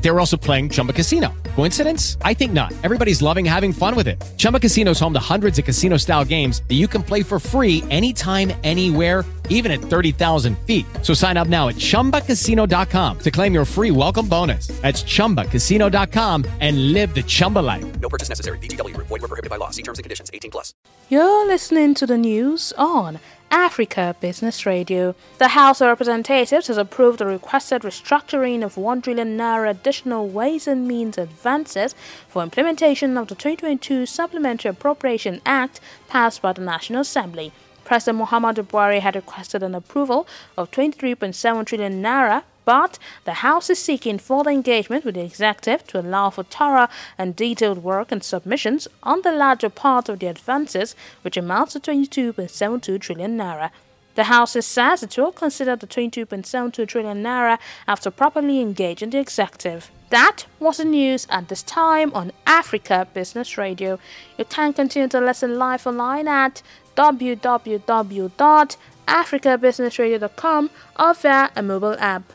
They were also playing Chumba Casino. Coincidence? I think not. Everybody's loving having fun with it. Chumba Casino is home to hundreds of casino style games that you can play for free anytime, anywhere, even at 30,000 feet. So sign up now at chumbacasino.com to claim your free welcome bonus. That's chumbacasino.com and live the Chumba life. No purchase necessary. VGW Group. Void were prohibited by law. See terms and conditions. 18 plus. You're listening to the news on Africa Business Radio. The House of Representatives has approved the requested restructuring of 1 trillion naira additional ways and means advances for implementation of the 2022 Supplementary Appropriation Act passed by the National Assembly. President Muhammadu Buhari had requested an approval of 23.7 trillion naira but the House is seeking further engagement with the executive to allow for thorough and detailed work and submissions on the larger part of the advances, which amounts to 22.72 trillion naira. The House says it will consider the 22.72 trillion naira after properly engaging the executive. That was the news at this time on Africa Business Radio. You can continue to listen live online at www.africabusinessradio.com or via a mobile app.